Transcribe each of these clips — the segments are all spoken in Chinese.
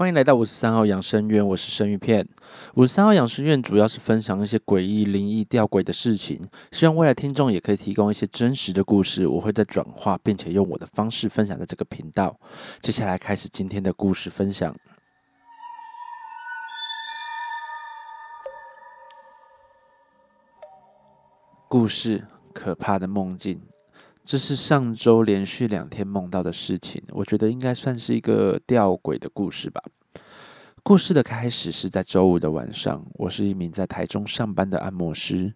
欢迎来到五十三号养生院，我是生鱼片。五十三号养生院主要是分享一些诡异、灵异、吊诡的事情，希望未来听众也可以提供一些真实的故事，我会在转化，并且用我的方式分享在这个频道。接下来开始今天的故事分享。故事：可怕的梦境。这是上周连续两天梦到的事情，我觉得应该算是一个吊诡的故事吧。故事的开始是在周五的晚上，我是一名在台中上班的按摩师，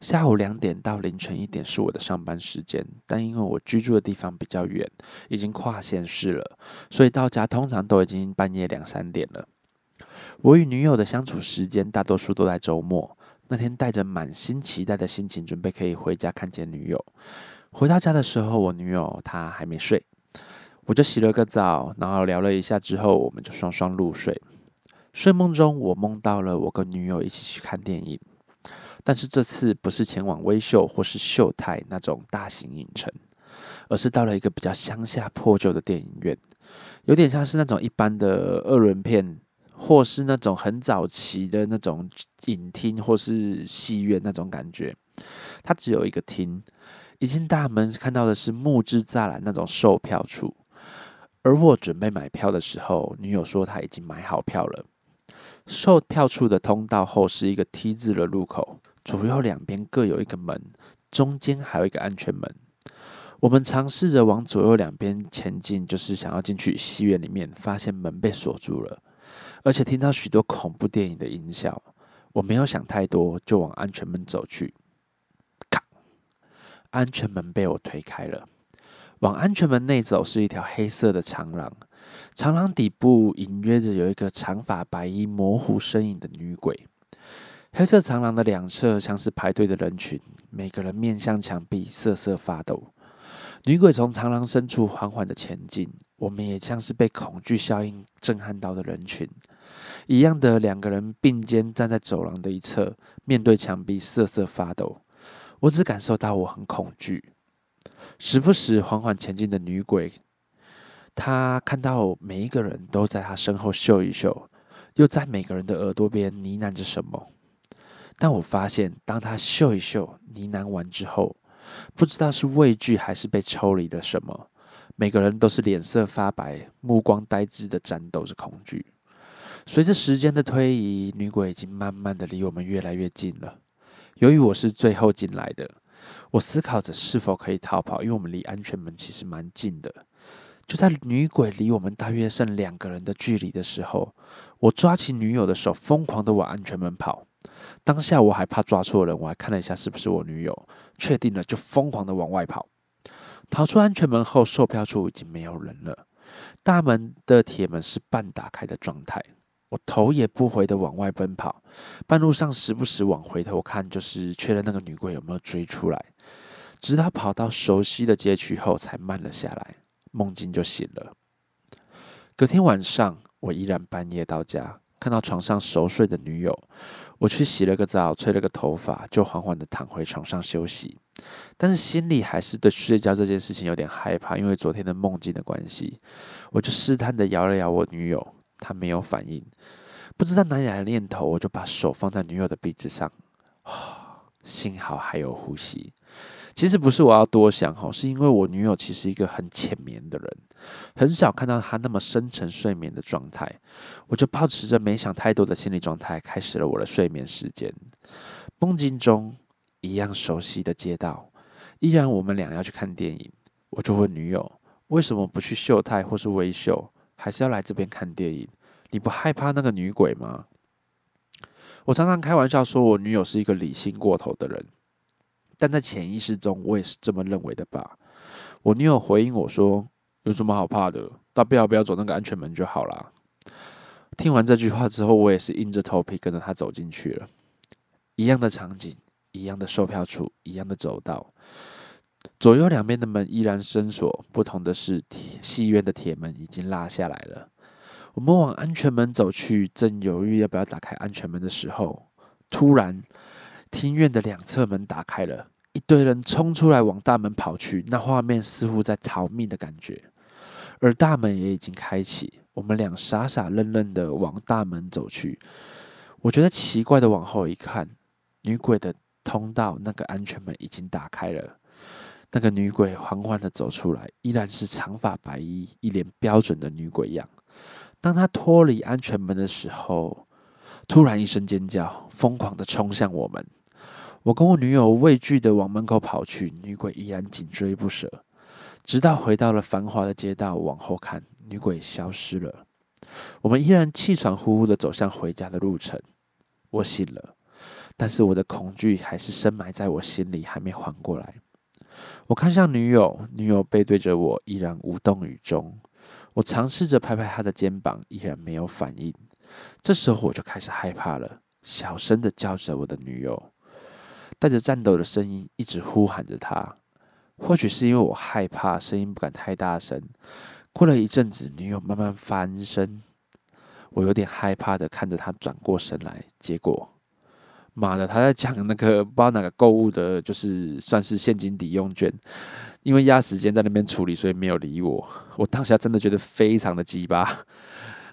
下午两点到凌晨一点是我的上班时间，但因为我居住的地方比较远，已经跨县市了，所以到家通常都已经半夜两三点了。我与女友的相处时间大多数都在周末，那天带着满心期待的心情，准备可以回家看见女友。回到家的时候，我女友她还没睡，我就洗了个澡，然后聊了一下之后，我们就双双入睡。睡梦中，我梦到了我跟女友一起去看电影，但是这次不是前往微秀或是秀泰那种大型影城，而是到了一个比较乡下破旧的电影院，有点像是那种一般的二轮片，或是那种很早期的那种影厅或是戏院那种感觉。它只有一个厅。一进大门，看到的是木质栅栏那种售票处，而我准备买票的时候，女友说她已经买好票了。售票处的通道后是一个 T 字的入口，左右两边各有一个门，中间还有一个安全门。我们尝试着往左右两边前进，就是想要进去戏院里面，发现门被锁住了，而且听到许多恐怖电影的音效。我没有想太多，就往安全门走去。安全门被我推开了，往安全门内走是一条黑色的长廊，长廊底部隐约着有一个长发白衣、模糊身影的女鬼。黑色长廊的两侧像是排队的人群，每个人面向墙壁瑟瑟发抖。女鬼从长廊深处缓缓的前进，我们也像是被恐惧效应震撼到的人群一样的，两个人并肩站在走廊的一侧，面对墙壁瑟瑟发抖。我只感受到我很恐惧，时不时缓缓前进的女鬼，她看到每一个人都在她身后嗅一嗅，又在每个人的耳朵边呢喃着什么。但我发现，当她嗅一嗅、呢喃完之后，不知道是畏惧还是被抽离了什么，每个人都是脸色发白、目光呆滞的战斗着恐惧。随着时间的推移，女鬼已经慢慢的离我们越来越近了。由于我是最后进来的，我思考着是否可以逃跑，因为我们离安全门其实蛮近的。就在女鬼离我们大约剩两个人的距离的时候，我抓起女友的手，疯狂的往安全门跑。当下我还怕抓错人，我还看了一下是不是我女友，确定了就疯狂的往外跑。逃出安全门后，售票处已经没有人了，大门的铁门是半打开的状态。我头也不回的往外奔跑，半路上时不时往回头看，就是确认那个女鬼有没有追出来。直到跑到熟悉的街区后，才慢了下来，梦境就醒了。隔天晚上，我依然半夜到家，看到床上熟睡的女友，我去洗了个澡，吹了个头发，就缓缓的躺回床上休息。但是心里还是对睡觉这件事情有点害怕，因为昨天的梦境的关系，我就试探的摇了摇我女友。他没有反应，不知道哪里来的念头，我就把手放在女友的鼻子上，幸好还有呼吸。其实不是我要多想哈，是因为我女友其实一个很浅眠的人，很少看到她那么深沉睡眠的状态。我就保持着没想太多的心理状态，开始了我的睡眠时间。梦境中一样熟悉的街道，依然我们俩要去看电影，我就问女友为什么不去秀泰或是微秀？还是要来这边看电影？你不害怕那个女鬼吗？我常常开玩笑说，我女友是一个理性过头的人，但在潜意识中，我也是这么认为的吧。我女友回应我说：“有什么好怕的？大不了不要走那个安全门就好了。”听完这句话之后，我也是硬着头皮跟着她走进去了。一样的场景，一样的售票处，一样的走道。左右两边的门依然深锁，不同的是，戏院的铁门已经拉下来了。我们往安全门走去，正犹豫要不要打开安全门的时候，突然，庭院的两侧门打开了，一堆人冲出来往大门跑去，那画面似乎在逃命的感觉。而大门也已经开启。我们俩傻傻愣愣的往大门走去。我觉得奇怪的往后一看，女鬼的通道那个安全门已经打开了。那个女鬼缓缓的走出来，依然是长发白衣，一脸标准的女鬼样。当她脱离安全门的时候，突然一声尖叫，疯狂的冲向我们。我跟我女友畏惧的往门口跑去，女鬼依然紧追不舍，直到回到了繁华的街道，往后看，女鬼消失了。我们依然气喘呼呼的走向回家的路程。我醒了，但是我的恐惧还是深埋在我心里，还没缓过来。我看向女友，女友背对着我，依然无动于衷。我尝试着拍拍她的肩膀，依然没有反应。这时候我就开始害怕了，小声的叫着我的女友，带着颤抖的声音，一直呼喊着她。或许是因为我害怕，声音不敢太大声。过了一阵子，女友慢慢翻身，我有点害怕的看着她转过身来，结果。妈的，他在讲那个不知道哪个购物的，就是算是现金抵用券，因为压时间在那边处理，所以没有理我。我当下真的觉得非常的鸡巴，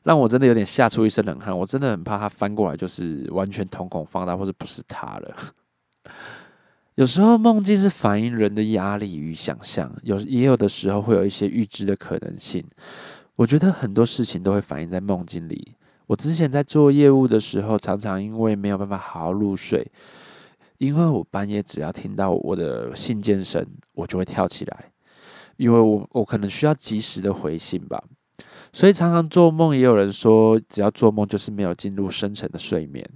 让我真的有点吓出一身冷汗。我真的很怕他翻过来就是完全瞳孔放大，或者不是他了。有时候梦境是反映人的压力与想象，有也有的时候会有一些预知的可能性。我觉得很多事情都会反映在梦境里。我之前在做业务的时候，常常因为没有办法好好入睡，因为我半夜只要听到我的信件声，我就会跳起来，因为我我可能需要及时的回信吧，所以常常做梦。也有人说，只要做梦就是没有进入深层的睡眠，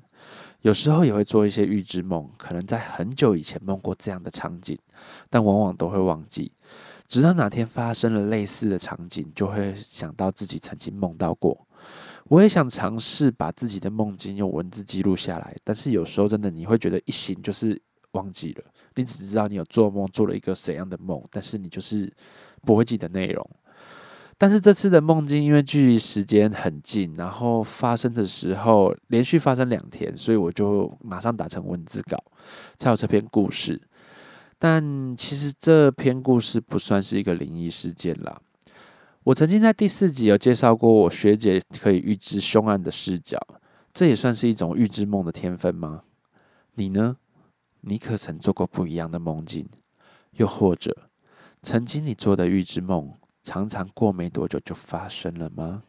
有时候也会做一些预知梦，可能在很久以前梦过这样的场景，但往往都会忘记，直到哪天发生了类似的场景，就会想到自己曾经梦到过。我也想尝试把自己的梦境用文字记录下来，但是有时候真的你会觉得一醒就是忘记了，你只知道你有做梦做了一个怎样的梦，但是你就是不会记得内容。但是这次的梦境因为距离时间很近，然后发生的时候连续发生两天，所以我就马上打成文字稿，才有这篇故事。但其实这篇故事不算是一个灵异事件啦。我曾经在第四集有介绍过，我学姐可以预知凶案的视角，这也算是一种预知梦的天分吗？你呢？你可曾做过不一样的梦境？又或者，曾经你做的预知梦，常常过没多久就发生了吗？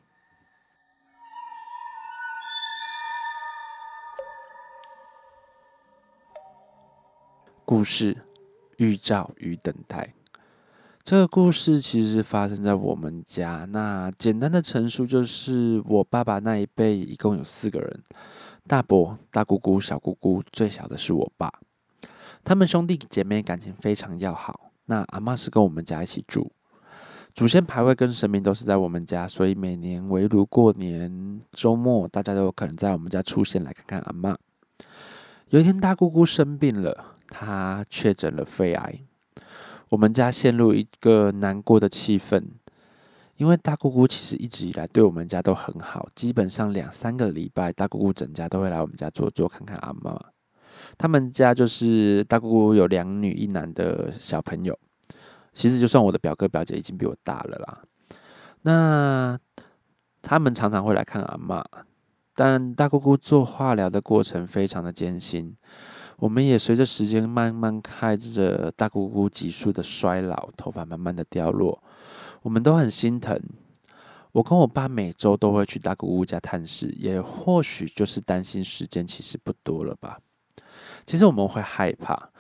故事、预兆与等待。这个故事其实发生在我们家。那简单的陈述就是，我爸爸那一辈一共有四个人：大伯、大姑姑、小姑姑，最小的是我爸。他们兄弟姐妹感情非常要好。那阿妈是跟我们家一起住，祖先牌位跟神明都是在我们家，所以每年围炉过年、周末，大家都有可能在我们家出现来看看阿妈。有一天，大姑姑生病了，她确诊了肺癌。我们家陷入一个难过的气氛，因为大姑姑其实一直以来对我们家都很好，基本上两三个礼拜，大姑姑整家都会来我们家坐坐，看看阿妈。他们家就是大姑姑有两女一男的小朋友，其实就算我的表哥表姐已经比我大了啦。那他们常常会来看阿妈，但大姑姑做化疗的过程非常的艰辛。我们也随着时间慢慢看着大姑姑急速的衰老，头发慢慢的掉落，我们都很心疼。我跟我爸每周都会去大姑姑家探视，也或许就是担心时间其实不多了吧。其实我们会害怕。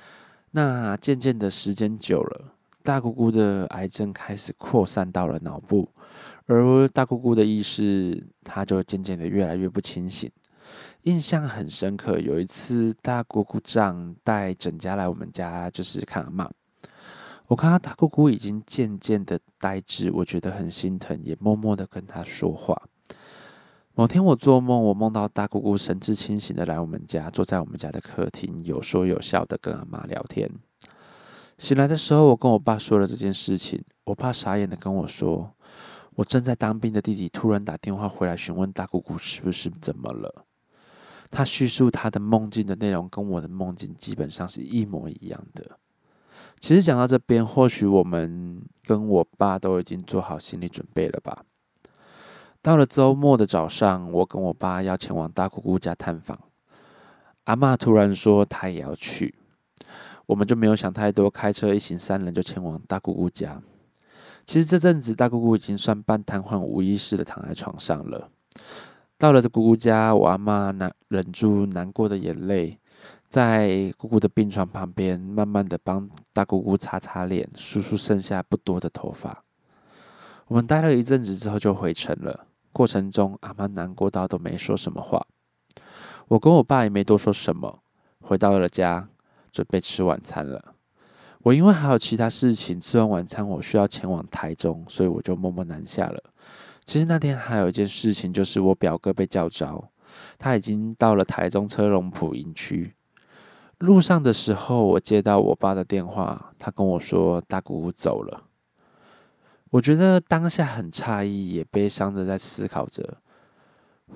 那渐渐的时间久了，大姑姑的癌症开始扩散到了脑部，而大姑姑的意识，她就渐渐的越来越不清醒。印象很深刻，有一次大姑姑丈带整家来我们家，就是看阿妈。我看到大姑姑已经渐渐的呆滞，我觉得很心疼，也默默的跟她说话。某天我做梦，我梦到大姑姑神志清醒的来我们家，坐在我们家的客厅，有说有笑的跟阿妈聊天。醒来的时候，我跟我爸说了这件事情，我爸傻眼的跟我说，我正在当兵的弟弟突然打电话回来询问大姑姑是不是怎么了。他叙述他的梦境的内容跟我的梦境基本上是一模一样的。其实讲到这边，或许我们跟我爸都已经做好心理准备了吧。到了周末的早上，我跟我爸要前往大姑姑家探访。阿妈突然说她也要去，我们就没有想太多，开车一行三人就前往大姑姑家。其实这阵子大姑姑已经算半瘫痪、无意识的躺在床上了。到了姑姑家，我阿妈难忍住难过的眼泪，在姑姑的病床旁边，慢慢的帮大姑姑擦擦脸，梳梳剩下不多的头发。我们待了一阵子之后就回城了。过程中，阿妈难过到都没说什么话。我跟我爸也没多说什么，回到了家，准备吃晚餐了。我因为还有其他事情，吃完晚餐我需要前往台中，所以我就默默南下了。其实那天还有一件事情，就是我表哥被叫招，他已经到了台中车龙埔营区。路上的时候，我接到我爸的电话，他跟我说大姑姑走了。我觉得当下很诧异，也悲伤的在思考着，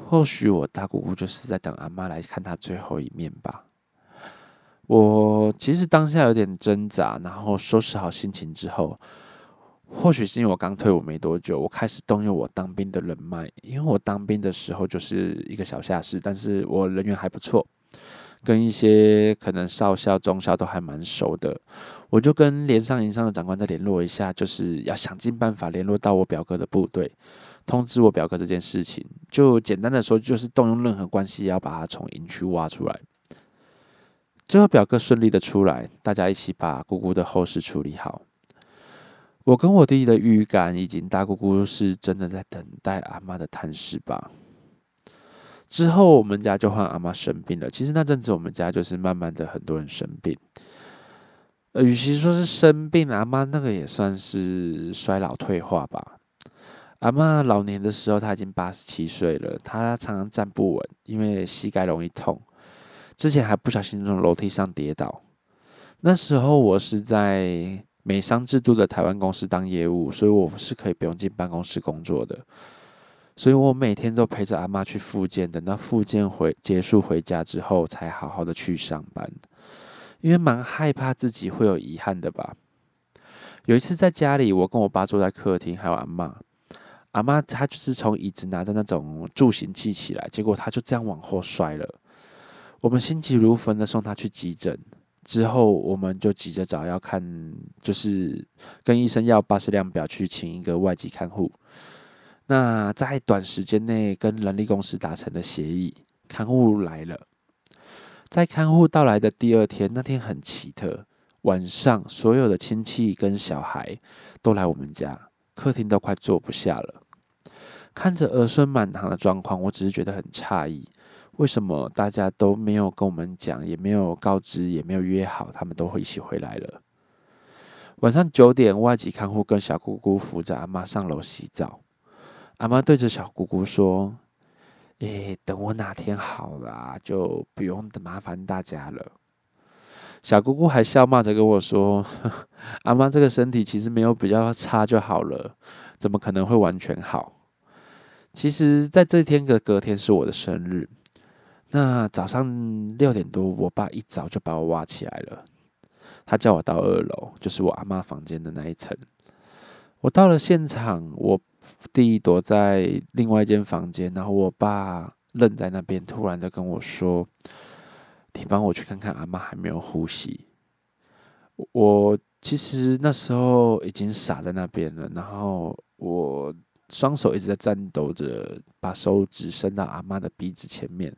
或许我大姑姑就是在等阿妈来看她最后一面吧。我其实当下有点挣扎，然后收拾好心情之后，或许是因为我刚退伍没多久，我开始动用我当兵的人脉，因为我当兵的时候就是一个小下士，但是我人缘还不错。跟一些可能少校、中校都还蛮熟的，我就跟连上、营上的长官再联络一下，就是要想尽办法联络到我表哥的部队，通知我表哥这件事情。就简单的说，就是动用任何关系，要把他从营区挖出来。最后表哥顺利的出来，大家一起把姑姑的后事处理好。我跟我弟弟的预感，已经大姑姑是真的在等待阿妈的探视吧。之后，我们家就换阿妈生病了。其实那阵子，我们家就是慢慢的很多人生病。呃，与其说是生病，阿妈那个也算是衰老退化吧。阿妈老年的时候，她已经八十七岁了，她常常站不稳，因为膝盖容易痛。之前还不小心从楼梯上跌倒。那时候我是在美商制度的台湾公司当业务，所以我是可以不用进办公室工作的。所以我每天都陪着阿妈去复健，等到复健回结束回家之后，才好好的去上班。因为蛮害怕自己会有遗憾的吧。有一次在家里，我跟我爸坐在客厅，还有阿妈。阿妈她就是从椅子拿着那种助行器起来，结果她就这样往后摔了。我们心急如焚的送她去急诊，之后我们就急着找要看，就是跟医生要巴士量表去请一个外籍看护。那在短时间内跟人力公司达成了协议，看护来了。在看护到来的第二天，那天很奇特，晚上所有的亲戚跟小孩都来我们家，客厅都快坐不下了。看着儿孙满堂的状况，我只是觉得很诧异，为什么大家都没有跟我们讲，也没有告知，也没有约好，他们都会一起回来了。晚上九点，外籍看护跟小姑姑扶着阿妈上楼洗澡。阿妈对着小姑姑说：“诶，等我哪天好了，就不用麻烦大家了。”小姑姑还笑骂着跟我说：“ 阿妈这个身体其实没有比较差就好了，怎么可能会完全好？”其实，在这天的隔天是我的生日。那早上六点多，我爸一早就把我挖起来了，他叫我到二楼，就是我阿妈房间的那一层。我到了现场，我。弟躲在另外一间房间，然后我爸愣在那边，突然的跟我说：“你帮我去看看阿妈还没有呼吸。”我其实那时候已经傻在那边了，然后我双手一直在颤抖着，把手指伸到阿妈的鼻子前面，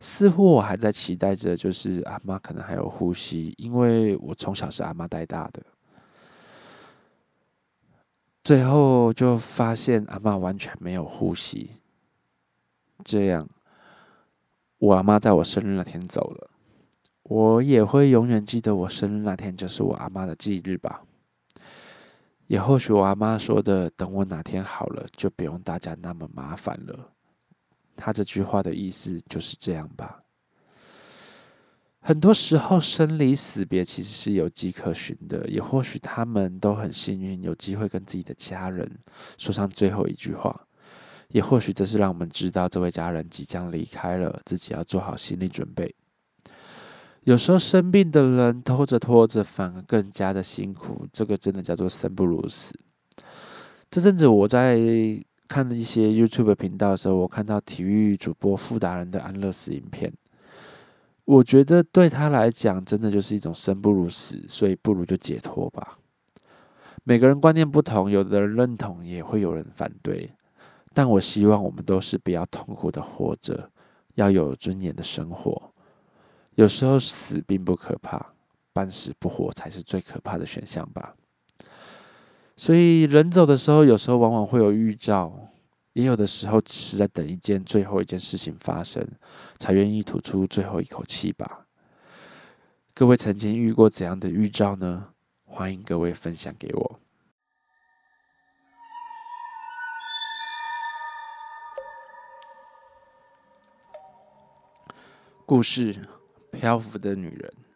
似乎我还在期待着，就是阿妈可能还有呼吸，因为我从小是阿妈带大的。最后就发现阿妈完全没有呼吸，这样，我阿妈在我生日那天走了，我也会永远记得我生日那天就是我阿妈的忌日吧。也或许我阿妈说的“等我哪天好了，就不用大家那么麻烦了”，他这句话的意思就是这样吧。很多时候，生离死别其实是有迹可循的。也或许他们都很幸运，有机会跟自己的家人说上最后一句话。也或许这是让我们知道，这位家人即将离开了，自己要做好心理准备。有时候生病的人拖着拖着，反而更加的辛苦。这个真的叫做生不如死。这阵子我在看了一些 YouTube 频道的时候，我看到体育主播傅达人的安乐死影片，我觉得对他来讲，真的就是一种生不如死，所以不如就解脱吧。每个人观念不同，有的人认同，也会有人反对。但我希望我们都是不要痛苦的活着，要有尊严的生活。有时候死并不可怕，半死不活才是最可怕的选项吧。所以人走的时候，有时候往往会有预兆，也有的时候只是在等一件最后一件事情发生，才愿意吐出最后一口气吧。各位曾经遇过怎样的预兆呢？欢迎各位分享给我。故事：漂浮的女人。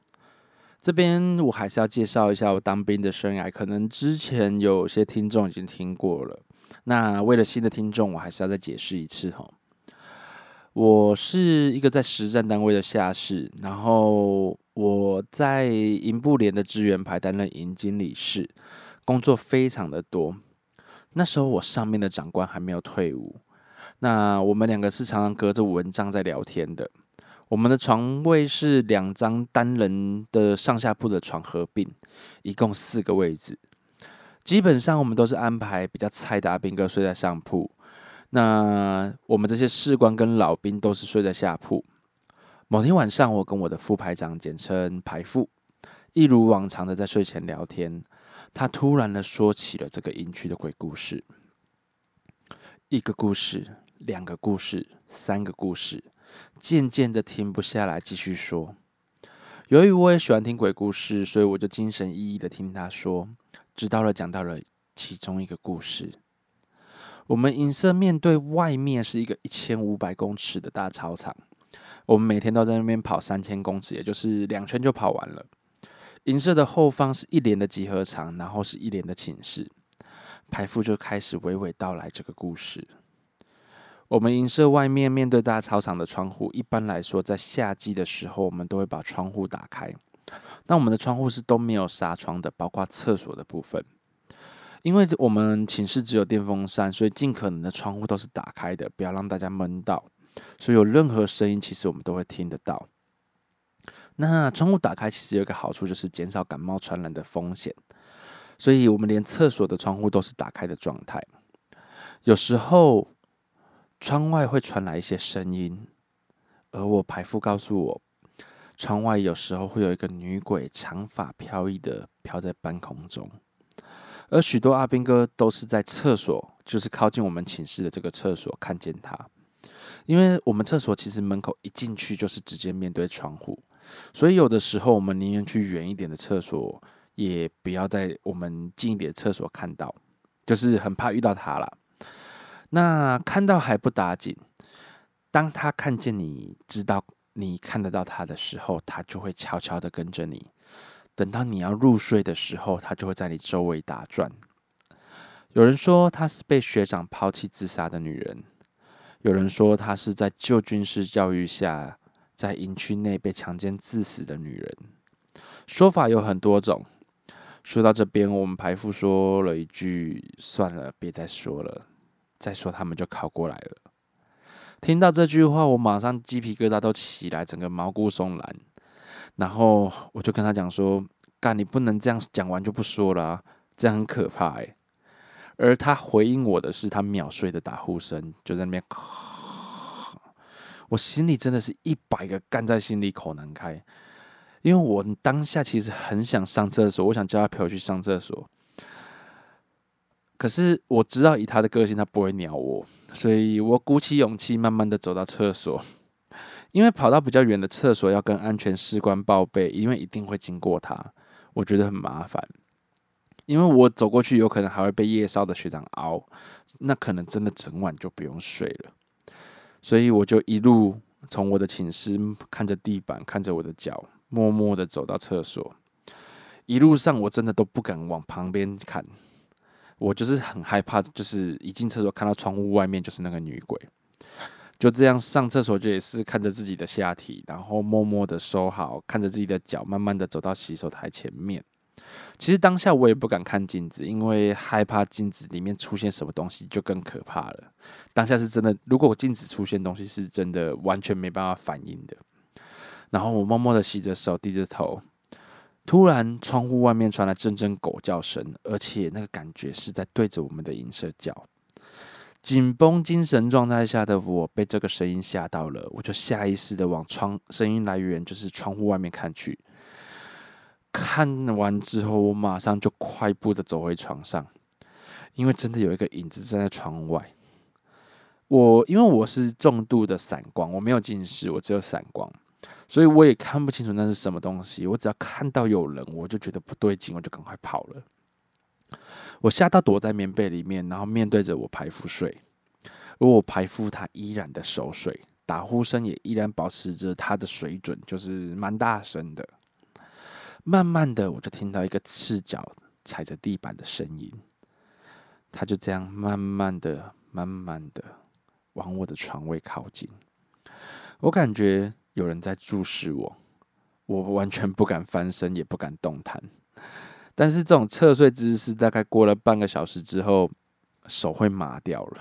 这边我还是要介绍一下我当兵的生涯，可能之前有些听众已经听过了。那为了新的听众，我还是要再解释一次哈。我是一个在实战单位的下士，然后我在营部连的支援排担任营经理室，工作非常的多。那时候我上面的长官还没有退伍，那我们两个是常常隔着蚊帐在聊天的。我们的床位是两张单人的上下铺的床合并，一共四个位置。基本上我们都是安排比较菜的阿兵哥睡在上铺，那我们这些士官跟老兵都是睡在下铺。某天晚上，我跟我的副排长，简称排副，一如往常的在睡前聊天，他突然的说起了这个营区的鬼故事。一个故事，两个故事，三个故事。渐渐的停不下来，继续说。由于我也喜欢听鬼故事，所以我就精神奕奕的听他说，直到了讲到了其中一个故事。我们银色面对外面是一个一千五百公尺的大操场，我们每天都在那边跑三千公尺，也就是两圈就跑完了。银色的后方是一连的集合场，然后是一连的寝室。排副就开始娓娓道来这个故事。我们营舍外面面对大操场的窗户，一般来说，在夏季的时候，我们都会把窗户打开。那我们的窗户是都没有纱窗的，包括厕所的部分。因为我们寝室只有电风扇，所以尽可能的窗户都是打开的，不要让大家闷到。所以有任何声音，其实我们都会听得到。那窗户打开其实有一个好处，就是减少感冒传染的风险。所以我们连厕所的窗户都是打开的状态。有时候。窗外会传来一些声音，而我排副告诉我，窗外有时候会有一个女鬼，长发飘逸的飘在半空中。而许多阿兵哥都是在厕所，就是靠近我们寝室的这个厕所看见他，因为我们厕所其实门口一进去就是直接面对窗户，所以有的时候我们宁愿去远一点的厕所，也不要在我们近一点的厕所看到，就是很怕遇到他了。那看到还不打紧，当他看见你知道你看得到他的时候，他就会悄悄的跟着你。等到你要入睡的时候，他就会在你周围打转。有人说她是被学长抛弃自杀的女人，有人说她是在旧军事教育下在营区内被强奸致死的女人。说法有很多种。说到这边，我们排副说了一句：“算了，别再说了。”再说，他们就靠过来了。听到这句话，我马上鸡皮疙瘩都起来，整个毛骨悚然。然后我就跟他讲说：“干，你不能这样讲完就不说了，这样很可怕。”哎，而他回应我的是他秒睡的打呼声，就在那边。我心里真的是一百个干在心里口难开，因为我当下其实很想上厕所，我想叫他陪我去上厕所。可是我知道以他的个性，他不会鸟我，所以我鼓起勇气，慢慢的走到厕所。因为跑到比较远的厕所要跟安全士官报备，因为一定会经过他，我觉得很麻烦。因为我走过去，有可能还会被夜哨的学长熬，那可能真的整晚就不用睡了。所以我就一路从我的寝室看着地板，看着我的脚，默默的走到厕所。一路上我真的都不敢往旁边看。我就是很害怕，就是一进厕所看到窗户外面就是那个女鬼。就这样上厕所就也是看着自己的下体，然后默默的收好，看着自己的脚，慢慢的走到洗手台前面。其实当下我也不敢看镜子，因为害怕镜子里面出现什么东西就更可怕了。当下是真的，如果镜子出现东西，是真的完全没办法反应的。然后我默默的洗着手，低着头。突然，窗户外面传来阵阵狗叫声，而且那个感觉是在对着我们的银舍叫。紧绷精神状态下的我被这个声音吓到了，我就下意识的往窗声音来源就是窗户外面看去。看完之后，我马上就快步的走回床上，因为真的有一个影子站在窗外。我因为我是重度的散光，我没有近视，我只有散光。所以我也看不清楚那是什么东西。我只要看到有人，我就觉得不对劲，我就赶快跑了。我吓到躲在棉被里面，然后面对着我排夫睡。而我排夫他依然的熟睡，打呼声也依然保持着他的水准，就是蛮大声的。慢慢的，我就听到一个赤脚踩着地板的声音。他就这样慢慢的、慢慢的往我的床位靠近。我感觉。有人在注视我，我完全不敢翻身，也不敢动弹。但是这种侧睡姿势，大概过了半个小时之后，手会麻掉了。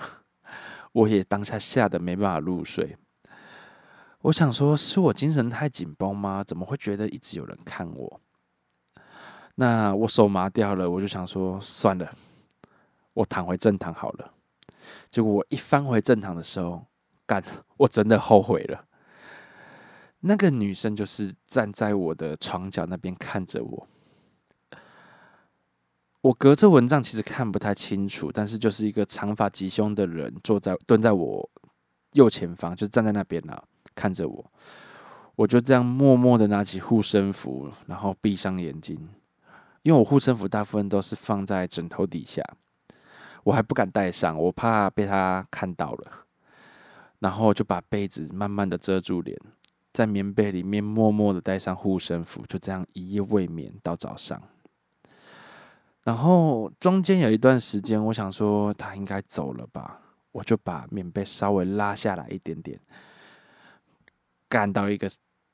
我也当下吓得没办法入睡。我想说，是我精神太紧绷吗？怎么会觉得一直有人看我？那我手麻掉了，我就想说，算了，我躺回正躺好了。结果我一翻回正躺的时候，干，我真的后悔了。那个女生就是站在我的床角那边看着我，我隔着蚊帐其实看不太清楚，但是就是一个长发及胸的人坐在蹲在我右前方，就站在那边呢看着我，我就这样默默的拿起护身符，然后闭上眼睛，因为我护身符大部分都是放在枕头底下，我还不敢戴上，我怕被他看到了，然后就把被子慢慢的遮住脸。在棉被里面默默的带上护身符，就这样一夜未眠到早上。然后中间有一段时间，我想说他应该走了吧，我就把棉被稍微拉下来一点点，感到一个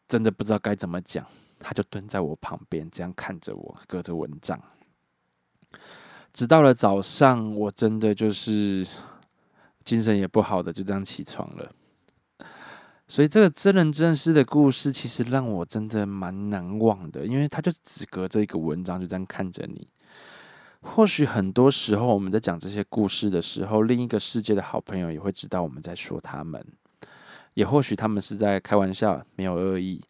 真的不知道该怎么讲，他就蹲在我旁边，这样看着我，隔着蚊帐。直到了早上，我真的就是精神也不好的，就这样起床了。所以这个真人真事的故事，其实让我真的蛮难忘的，因为他就只隔着一个文章就这样看着你。或许很多时候我们在讲这些故事的时候，另一个世界的好朋友也会知道我们在说他们，也或许他们是在开玩笑，没有恶意。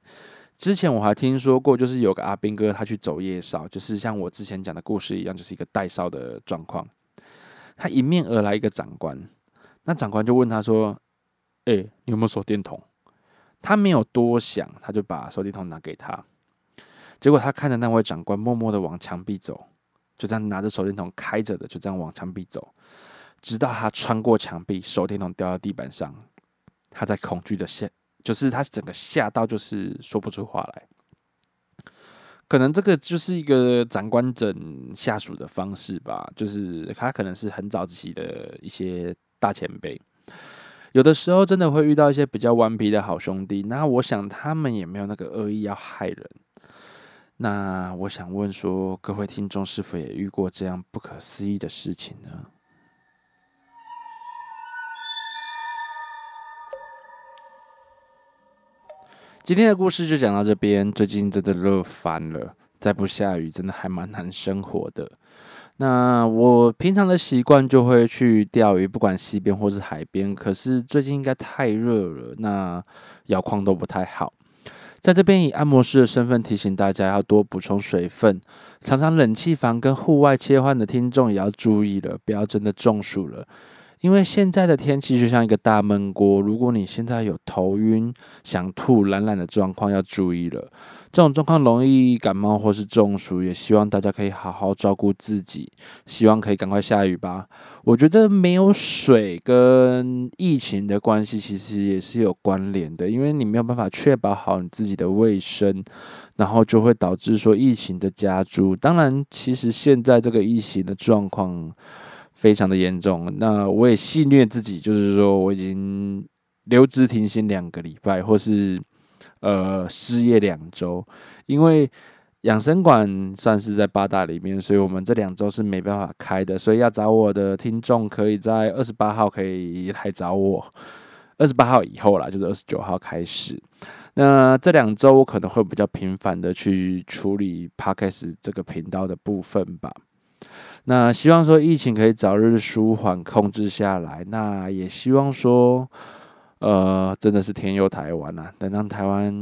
之前我还听说过，就是有个阿兵哥他去走夜哨，就是像我之前讲的故事一样，就是一个带哨的状况。他迎面而来一个长官，那长官就问他说。哎，你有没有手电筒？他没有多想，他就把手电筒拿给他。结果他看着那位长官默默的往墙壁走，就这样拿着手电筒开着的，就这样往墙壁走，直到他穿过墙壁，手电筒掉到地板上，他在恐惧的吓，就是他整个吓到，就是说不出话来。可能这个就是一个长官整下属的方式吧，就是他可能是很早期的一些大前辈。有的时候真的会遇到一些比较顽皮的好兄弟，那我想他们也没有那个恶意要害人。那我想问说，各位听众是否也遇过这样不可思议的事情呢？今天的故事就讲到这边。最近真的热翻了，再不下雨，真的还蛮难生活的。那我平常的习惯就会去钓鱼，不管西边或是海边。可是最近应该太热了，那摇晃都不太好。在这边以按摩师的身份提醒大家，要多补充水分。常常冷气房跟户外切换的听众也要注意了，不要真的中暑了。因为现在的天气就像一个大闷锅，如果你现在有头晕、想吐、懒懒的状况，要注意了。这种状况容易感冒或是中暑，也希望大家可以好好照顾自己。希望可以赶快下雨吧。我觉得没有水跟疫情的关系，其实也是有关联的，因为你没有办法确保好你自己的卫生，然后就会导致说疫情的加诸。当然，其实现在这个疫情的状况。非常的严重，那我也戏虐自己，就是说我已经留职停薪两个礼拜，或是呃失业两周，因为养生馆算是在八大里面，所以我们这两周是没办法开的，所以要找我的听众可以在二十八号可以来找我，二十八号以后啦，就是二十九号开始。那这两周我可能会比较频繁的去处理 Podcast 这个频道的部分吧。那希望说疫情可以早日舒缓控制下来，那也希望说。呃，真的是天佑台湾呐！能让台湾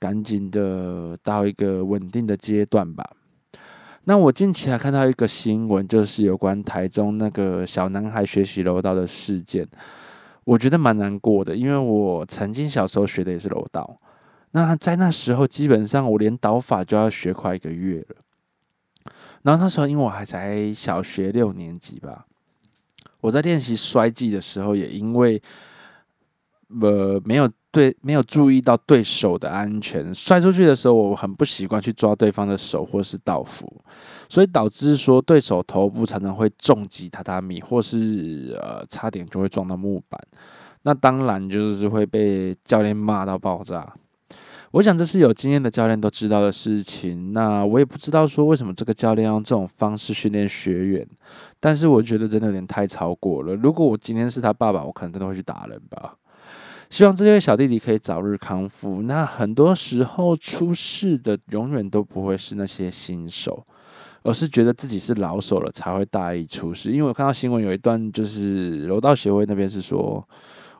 赶紧的到一个稳定的阶段吧。那我近期还看到一个新闻，就是有关台中那个小男孩学习柔道的事件，我觉得蛮难过的，因为我曾经小时候学的也是柔道。那在那时候，基本上我连导法就要学快一个月了。然后那时候，因为我还才小学六年级吧，我在练习摔技的时候，也因为。呃，没有对，没有注意到对手的安全，摔出去的时候，我很不习惯去抓对方的手或是倒伏，所以导致说对手头部常常会重击榻榻米，或是呃差点就会撞到木板，那当然就是会被教练骂到爆炸。我想这是有经验的教练都知道的事情，那我也不知道说为什么这个教练用这种方式训练学员，但是我觉得真的有点太超过了。如果我今天是他爸爸，我可能真的会去打人吧。希望这位小弟弟可以早日康复。那很多时候出事的永远都不会是那些新手，而是觉得自己是老手了才会大意出事。因为我看到新闻有一段，就是柔道协会那边是说，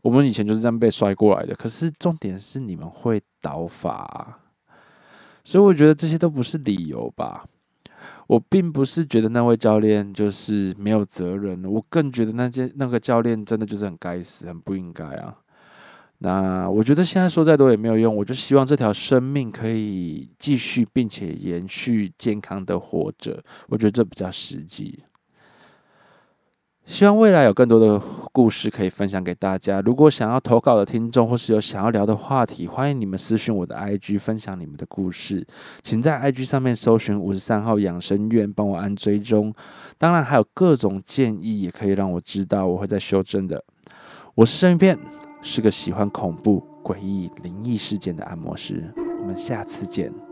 我们以前就是这样被摔过来的。可是重点是你们会倒法，所以我觉得这些都不是理由吧。我并不是觉得那位教练就是没有责任，我更觉得那些那个教练真的就是很该死，很不应该啊。那我觉得现在说再多也没有用，我就希望这条生命可以继续并且延续健康的活着，我觉得这比较实际。希望未来有更多的故事可以分享给大家。如果想要投稿的听众，或是有想要聊的话题，欢迎你们私讯我的 IG 分享你们的故事，请在 IG 上面搜寻五十三号养生院，帮我按追踪。当然还有各种建议，也可以让我知道，我会在修正的。我是生鱼片。是个喜欢恐怖、诡异、灵异事件的按摩师。我们下次见。